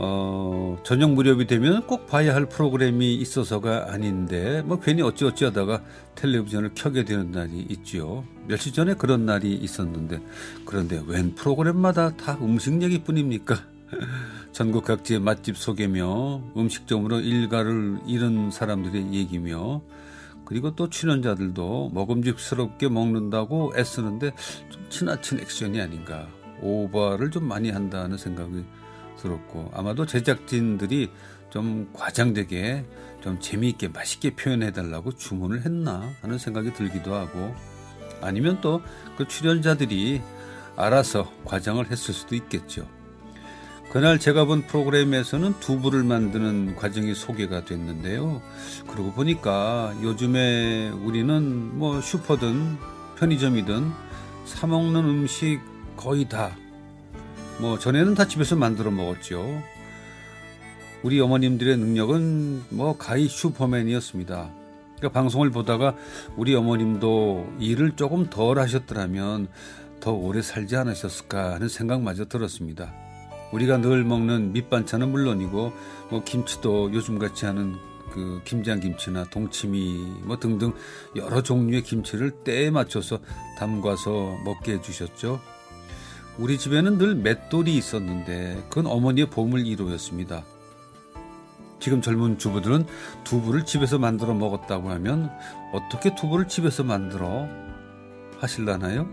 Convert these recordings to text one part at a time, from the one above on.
어, 저녁 무렵이 되면 꼭 봐야 할 프로그램이 있어서가 아닌데 뭐 괜히 어찌어찌 하다가 텔레비전을 켜게 되는 날이 있지요. 며칠 전에 그런 날이 있었는데 그런데 웬 프로그램마다 다 음식 얘기 뿐입니까? 전국 각지의 맛집 소개며 음식점으로 일가를 잃은 사람들의 얘기며 그리고 또 출연자들도 먹음직스럽게 먹는다고 애쓰는데 좀 지나친 액션이 아닌가 오버를 좀 많이 한다는 생각이 들었고 아마도 제작진들이 좀 과장되게 좀 재미있게 맛있게 표현해 달라고 주문을 했나 하는 생각이 들기도 하고 아니면 또 그 출연자들이 알아서 과장을 했을 수도 있겠죠. 그날 제가 본 프로그램에서는 두부를 만드는 과정이 소개가 됐는데요. 그러고 보니까 요즘에 우리는 뭐 슈퍼든 편의점이든 사먹는 음식 거의 다 뭐 전에는 다 집에서 만들어 먹었죠. 우리 어머님들의 능력은 뭐 가히 슈퍼맨이었습니다. 그러니까 방송을 보다가 우리 어머님도 일을 조금 덜 하셨더라면 더 오래 살지 않으셨을까 하는 생각마저 들었습니다. 우리가 늘 먹는 밑반찬은 물론이고 뭐 김치도 요즘같이 하는 그 김장김치나 동치미 뭐 등등 여러 종류의 김치를 때에 맞춰서 담가서 먹게 해주셨죠. 우리 집에는 늘 맷돌이 있었는데 그건 어머니의 보물 1호였습니다. 지금 젊은 주부들은 두부를 집에서 만들어 먹었다고 하면 어떻게 두부를 집에서 만들어 하실라나요?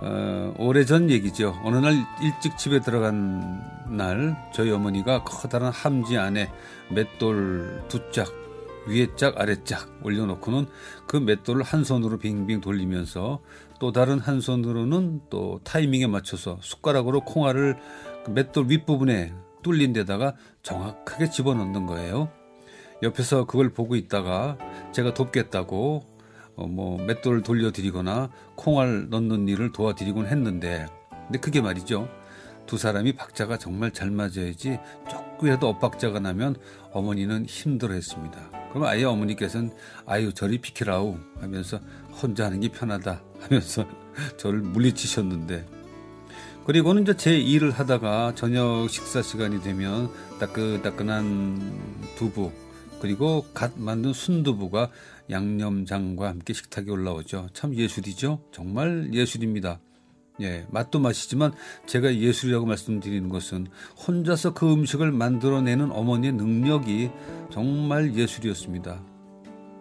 어, 오래전 얘기죠. 어느 날 일찍 집에 들어간 날 저희 어머니가 커다란 함지 안에 맷돌 두 짝, 위에 짝, 아래 짝 올려놓고는 그 맷돌을 한 손으로 빙빙 돌리면서 또 다른 한 손으로는 또 타이밍에 맞춰서 숟가락으로 콩알을 그 맷돌 윗부분에 뚫린 데다가 정확하게 집어넣는 거예요. 옆에서 그걸 보고 있다가 제가 돕겠다고 어, 뭐 맷돌을 돌려드리거나 콩알 넣는 일을 도와드리곤 했는데 근데 그게 말이죠. 두 사람이 박자가 정말 잘 맞아야지 조금이라도 엇박자가 나면 어머니는 힘들어했습니다. 그럼 아예 어머니께서는 아유 저리 비키라우 하면서 혼자 하는 게 편하다 하면서 저를 물리치셨는데 그리고는 이제 제 일을 하다가 저녁 식사 시간이 되면 따끈따끈한 두부 그리고 갓 만든 순두부가 양념장과 함께 식탁에 올라오죠. 참 예술이죠. 정말 예술입니다. 예, 맛도 맛이지만 제가 예술이라고 말씀드리는 것은 혼자서 그 음식을 만들어내는 어머니의 능력이 정말 예술이었습니다.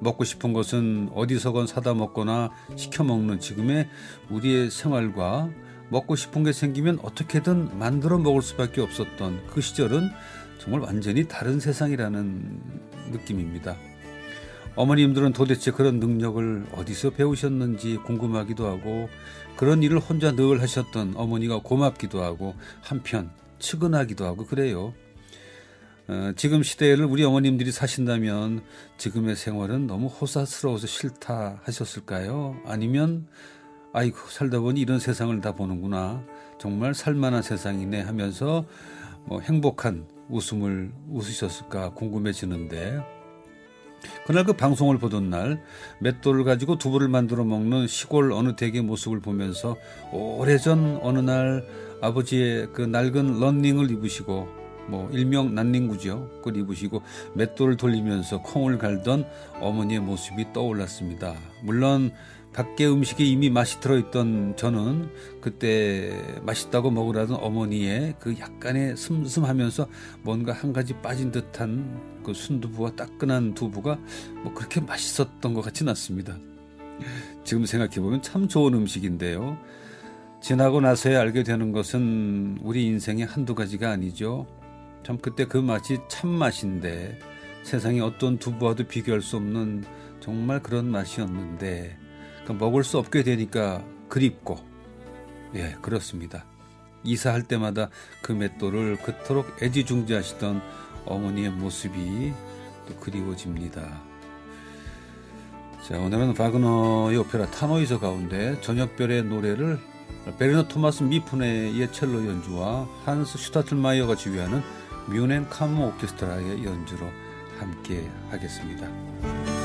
먹고 싶은 것은 어디서건 사다 먹거나 시켜 먹는 지금의 우리의 생활과 먹고 싶은 게 생기면 어떻게든 만들어 먹을 수밖에 없었던 그 시절은 정말 완전히 다른 세상이라는 느낌입니다. 어머님들은 도대체 그런 능력을 어디서 배우셨는지 궁금하기도 하고 그런 일을 혼자 늘 하셨던 어머니가 고맙기도 하고 한편 측은하기도 하고 그래요. 어, 지금 시대를 우리 어머님들이 사신다면 지금의 생활은 너무 호사스러워서 싫다 하셨을까요? 아니면 아이고 살다 보니 이런 세상을 다 보는구나 정말 살만한 세상이네 하면서 뭐 행복한 웃음을 웃으셨을까 궁금해지는데 그날 그 방송을 보던 날 맷돌을 가지고 두부를 만들어 먹는 시골 어느 댁의 모습을 보면서 오래전 어느 날 아버지의 그 낡은 런닝을 입으시고 뭐 일명 난닝구죠. 그걸 입으시고 맷돌을 돌리면서 콩을 갈던 어머니의 모습이 떠올랐습니다. 물론 밖에 음식에 이미 맛이 들어있던 저는 그때 맛있다고 먹으라던 어머니의 그 약간의 슴슴하면서 뭔가 한 가지 빠진 듯한 그 순두부와 따끈한 두부가 뭐 그렇게 맛있었던 것 같지는 않습니다. 지금 생각해보면 참 좋은 음식인데요. 지나고 나서야 알게 되는 것은 우리 인생의 한두 가지가 아니죠. 참 그때 그 맛이 참 맛인데 세상에 어떤 두부와도 비교할 수 없는 정말 그런 맛이었는데 그 먹을 수 없게 되니까 그립고 예 그렇습니다. 이사할 때마다 그 맷돌을 그토록 애지중지하시던 어머니의 모습이 또 그리워집니다. 자, 오늘은 바그너의 오페라 탄호이저 가운데 저녁별의 노래를 베르너 토마스 미푸네의 첼로 연주와 한스 슈타틀마이어가 지휘하는 뮌헨 캄머 오케스트라의 연주로 함께 하겠습니다.